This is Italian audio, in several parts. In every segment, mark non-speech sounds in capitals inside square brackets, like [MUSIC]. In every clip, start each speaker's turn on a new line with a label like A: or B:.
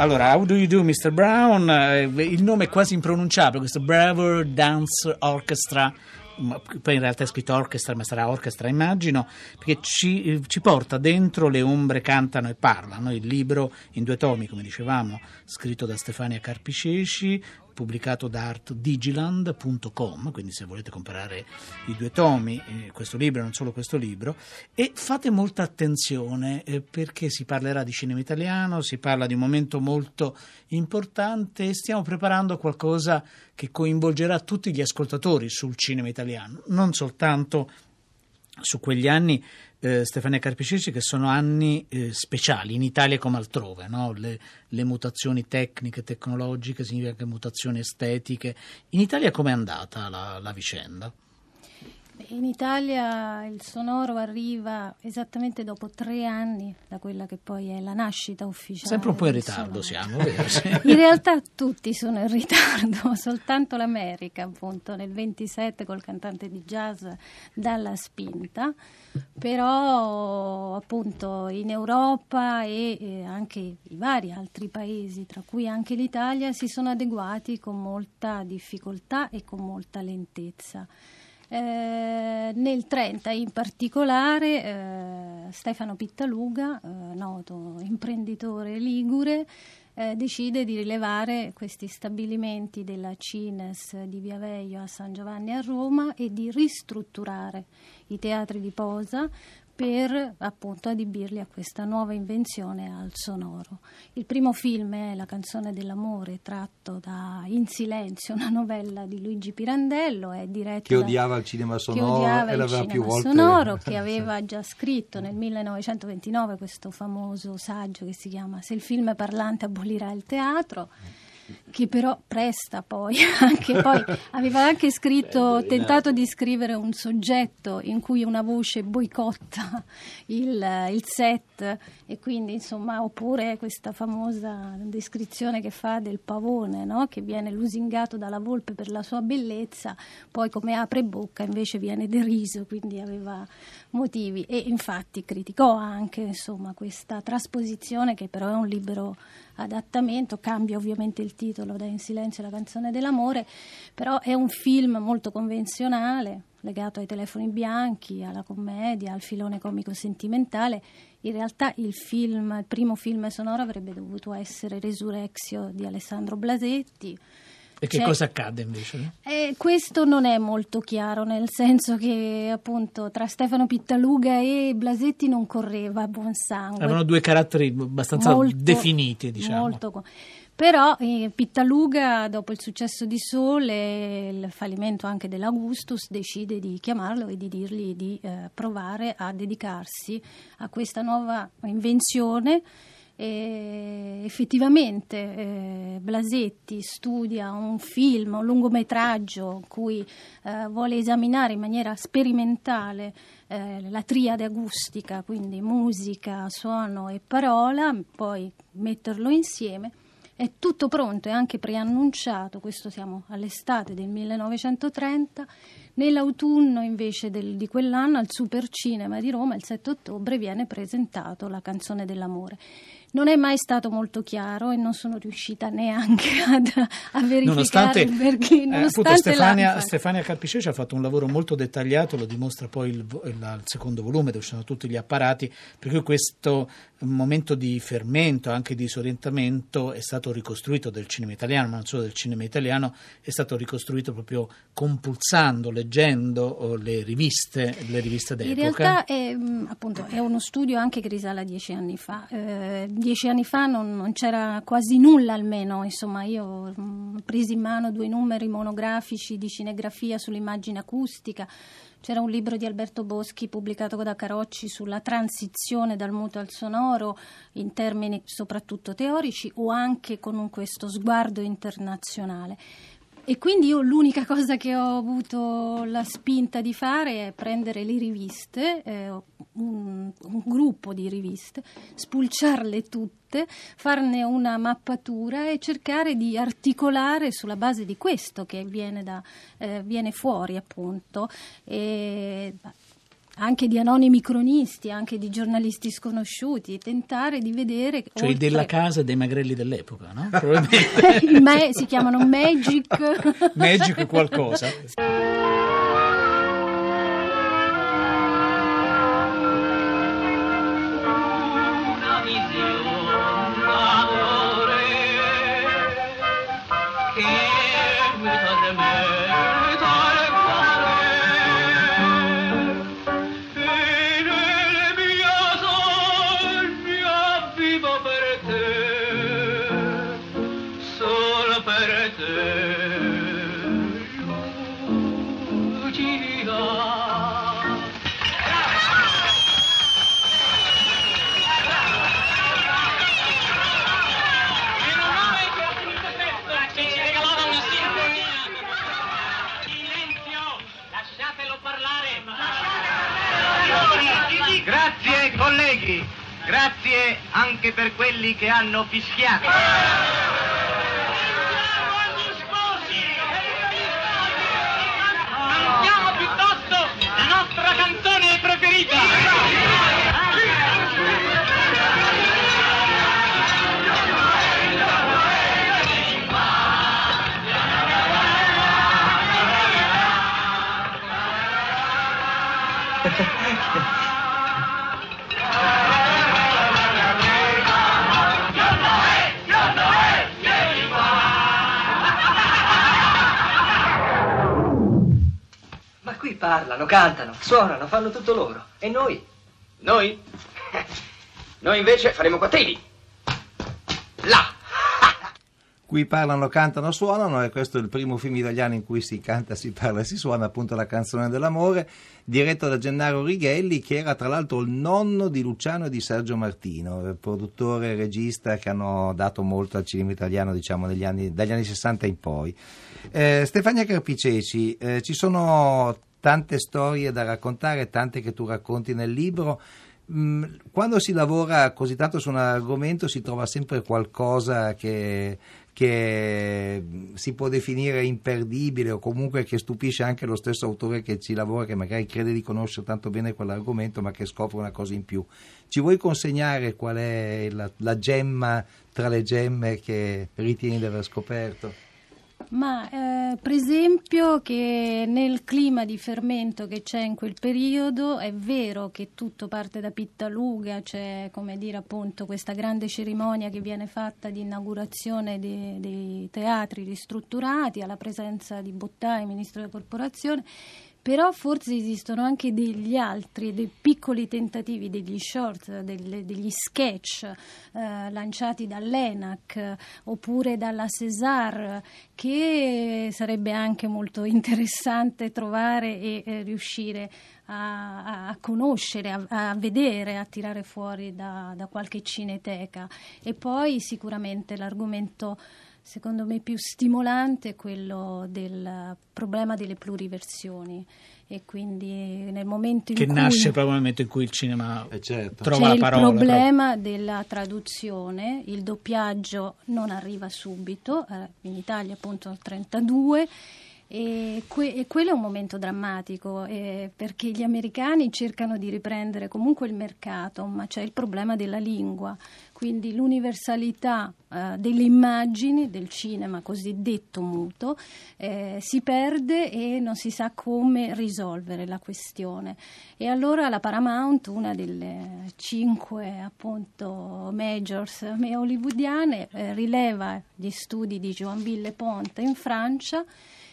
A: Allora, How Do You Do, Mr. Brown? Eh, il nome è quasi impronunciabile, questo Bravo Dance Orchestra poi in realtà è scritto orchestra, ma sarà orchestra immagino, perché ci, ci, porta dentro Le ombre cantano e parlano, il libro in due tomi, come dicevamo, scritto da Stefania Carpiceci, pubblicato da artdigiland.com, quindi se volete comprare i due tomi, eh, questo libro e non solo questo libro, e fate molta attenzione eh, perché si parlerà di cinema italiano, si parla di un momento molto importante e stiamo preparando qualcosa che coinvolgerà tutti gli ascoltatori sul cinema italiano, non soltanto su quegli anni eh, Stefania Carpiceci che sono anni eh, speciali in Italia come altrove, no? le, le, mutazioni tecniche, tecnologiche, significa anche mutazioni estetiche. In Italia com'è andata la, la vicenda?
B: In Italia il sonoro arriva esattamente dopo tre anni da quella che poi è la nascita ufficiale.
A: Sempre un po' in ritardo siamo, vero? [LAUGHS]
B: In realtà tutti sono in ritardo, [LAUGHS] soltanto l'America appunto nel 27 col cantante di jazz dalla spinta, però appunto in Europa e anche i vari altri paesi, tra cui anche l'Italia, si sono adeguati con molta difficoltà e con molta lentezza. Eh, nel 30 in particolare eh, Stefano Pittaluga, eh, noto imprenditore ligure, eh, decide di rilevare questi stabilimenti della Cines di Via Veio a San Giovanni a Roma e di ristrutturare i teatri di posa per appunto adibirli a questa nuova invenzione al sonoro. Il primo film è La canzone dell'amore, tratto da In silenzio, una novella di Luigi Pirandello, è diretto
C: che odiava il cinema sonoro
B: e l'aveva più volte sonoro, [LAUGHS] che aveva già scritto nel 1929 questo famoso saggio che si chiama Se il film parlante abolirà il teatro che però presta poi, [LAUGHS] anche poi. Aveva anche scritto, tentato di scrivere un soggetto in cui una voce boicotta il, il set. E quindi insomma oppure questa famosa descrizione che fa del pavone no? che viene lusingato dalla volpe per la sua bellezza, poi come apre bocca invece viene deriso, quindi aveva motivi. E infatti criticò anche insomma, questa trasposizione che però è un libero adattamento, cambia ovviamente il titolo da In silenzio la canzone dell'amore, però è un film molto convenzionale, legato ai telefoni bianchi, alla commedia, al filone comico sentimentale. In realtà il film, il primo film sonoro avrebbe dovuto essere Resurrexio di Alessandro Blasetti
A: e che cosa accade invece?
B: Eh, questo non è molto chiaro, nel senso che appunto tra Stefano Pittaluga e Blasetti non correva buon sangue.
A: Avevano due caratteri abbastanza molto, definiti, diciamo.
B: Molto. Però eh, Pittaluga, dopo il successo di Sole, il fallimento anche dell'Augustus, decide di chiamarlo e di dirgli di eh, provare a dedicarsi a questa nuova invenzione e effettivamente eh, Blasetti studia un film, un lungometraggio in cui eh, vuole esaminare in maniera sperimentale eh, la triade acustica, quindi musica, suono e parola, poi metterlo insieme. È tutto pronto e anche preannunciato, questo siamo all'estate del 1930. Nell'autunno invece del, di quell'anno al Supercinema di Roma, il 7 ottobre, viene presentato La canzone dell'amore non è mai stato molto chiaro e non sono riuscita neanche [LAUGHS] ad, a verificare
A: nonostante,
B: perché
A: nonostante eh, Stefania, Stefania Carpiceci ha fatto un lavoro molto dettagliato lo dimostra poi il, il, il, secondo volume dove ci sono tutti gli apparati per cui questo momento di fermento anche di disorientamento è stato ricostruito del cinema italiano ma non solo del cinema italiano è stato ricostruito proprio compulsando leggendo le riviste le riviste d'epoca.
B: in realtà è, mm, appunto, è uno studio anche che risale a dieci anni fa eh, dieci anni fa non, non, c'era quasi nulla almeno, insomma io ho mm, preso in mano due numeri monografici di cinegrafia sull'immagine acustica, c'era un libro di Alberto Boschi pubblicato da Carocci sulla transizione dal muto al sonoro in termini soprattutto teorici o anche con questo sguardo internazionale. E quindi io l'unica cosa che ho avuto la spinta di fare è prendere le riviste, eh, un, un, gruppo di riviste, spulciarle tutte, farne una mappatura e cercare di articolare sulla base di questo che viene, da, eh, viene fuori appunto. E, anche di anonimi cronisti, anche di giornalisti sconosciuti, tentare di vedere...
A: Cioè
B: oltre...
A: della casa dei magrelli dell'epoca, no? [LAUGHS]
B: Ma- si chiamano Magic. [LAUGHS]
A: Magic qualcosa. [LAUGHS]
C: mi
D: anche per quelli che hanno fischiato.
C: Cantiamo piuttosto la nostra canzone preferita! [LAUGHS]
E: parlano, cantano, suonano, fanno tutto loro. E noi?
D: Noi? [LAUGHS] Noi invece faremo quattrini. Là!
F: Qui parlano, cantano, suonano e questo è il primo film italiano in cui si canta, si parla e si suona appunto la canzone dell'amore, diretto da Gennaro Righelli che era tra l'altro il nonno di Luciano e di Sergio Martino, produttore e regista che hanno dato molto al cinema italiano diciamo negli anni, dagli anni 60 in poi. Eh, Stefania Carpiceci, eh, ci sono tante storie da raccontare, tante che tu racconti nel libro. Mm, Quando si lavora così tanto su un argomento si trova sempre qualcosa che, che mm, si può definire imperdibile o comunque che stupisce anche lo stesso autore che ci lavora, che magari crede di conoscere tanto bene quell'argomento ma che scopre una cosa in più. Ci vuoi consegnare qual è la, la gemma tra le gemme che ritieni di aver scoperto?
B: Ma eh, per esempio che nel clima di fermento che c'è in quel periodo è vero che tutto parte da Pittaluga, c'è come dire appunto questa grande cerimonia che viene fatta di inaugurazione dei, dei teatri ristrutturati alla presenza di Bottai, ministro della corporazione, però forse esistono anche degli altri, dei piccoli tentativi, degli short, delle- degli sketch eh, lanciati dall'ENAC oppure dalla Cesar che sarebbe anche molto interessante trovare e eh, riuscire a- a conoscere, a, a vedere, a tirare fuori da, da qualche cineteca. E poi sicuramente l'argomento secondo me più stimolante è quello del problema delle pluriversioni e quindi nel momento in
A: Che
B: cui
A: nasce proprio nel momento in cui il cinema
F: Eh, certo.
A: trova
B: c'è
A: la
B: il
A: parola.
B: problema della traduzione, il doppiaggio non arriva subito, eh, in Italia appunto nel 32 e, que- e quello è un momento drammatico eh, perché gli americani cercano di riprendere comunque il mercato, ma c'è il problema della lingua, quindi l'universalità eh, delle immagini del cinema cosiddetto muto eh, si perde e non si sa come risolvere la questione. E allora la Paramount, una delle cinque appunto majors eh, hollywoodiane, eh, rileva gli studi di Joinville Ponte in Francia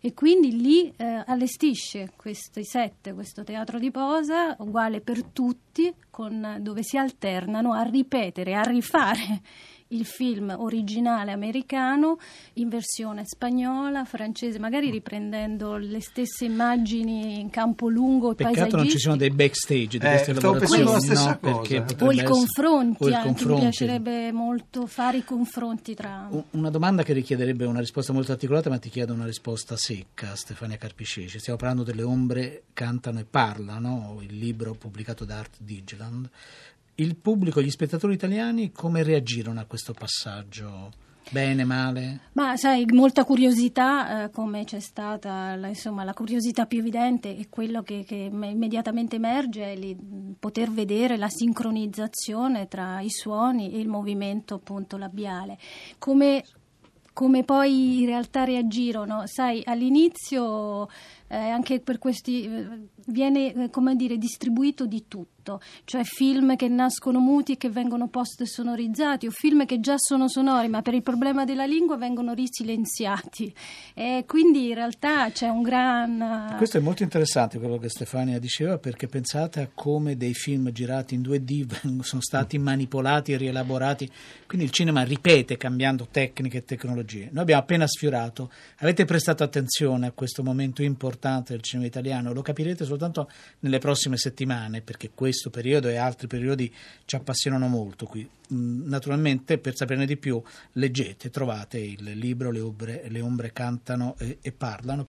B: e quindi lì eh, allestisce questi sette, questo teatro di posa uguale per tutti, con- dove si alternano a ripetere, a rifare il film originale americano in versione spagnola, francese, magari riprendendo le stesse immagini in campo lungo e
A: Peccato non ci sono dei backstage di
F: Eh,
A: queste lavorazioni,
F: la stessa
A: no?
F: cosa.
A: Perché
F: O
B: i
A: essere-
B: confronti,
A: o il
B: anche mi
A: confronti.
B: piacerebbe molto fare i confronti tra...
A: Una domanda che richiederebbe una risposta molto articolata, ma ti chiedo una risposta secca, Stefania Carpisceci. Stiamo parlando delle ombre cantano e parlano, il libro pubblicato da Art Digeland. Il pubblico, gli spettatori italiani, come reagirono a questo passaggio? Bene, male?
B: Ma sai, molta curiosità, eh, come c'è stata, la, insomma, la curiosità più evidente è quello che, che immediatamente emerge, è li, poter vedere la sincronizzazione tra i suoni e il movimento appunto labiale. Come, come poi in realtà reagirono, sai, all'inizio eh, anche per questi eh, viene eh, come dire distribuito di tutto, cioè film che nascono muti e che vengono post sonorizzati o film che già sono sonori ma per il problema della lingua vengono risilenziati. E quindi in realtà c'è un gran
A: Questo è molto interessante quello che Stefania diceva perché pensate a come dei film girati in 2D [LAUGHS] sono stati manipolati e rielaborati, quindi il cinema ripete cambiando tecniche e tecnologie. Noi abbiamo appena sfiorato, avete prestato attenzione a questo momento importante importante del cinema italiano, lo capirete soltanto nelle prossime settimane, perché questo periodo e altri periodi ci appassionano molto qui. Mm, naturalmente, per saperne di più, leggete, trovate il libro Le ombre, le ombre cantano e, e parlano.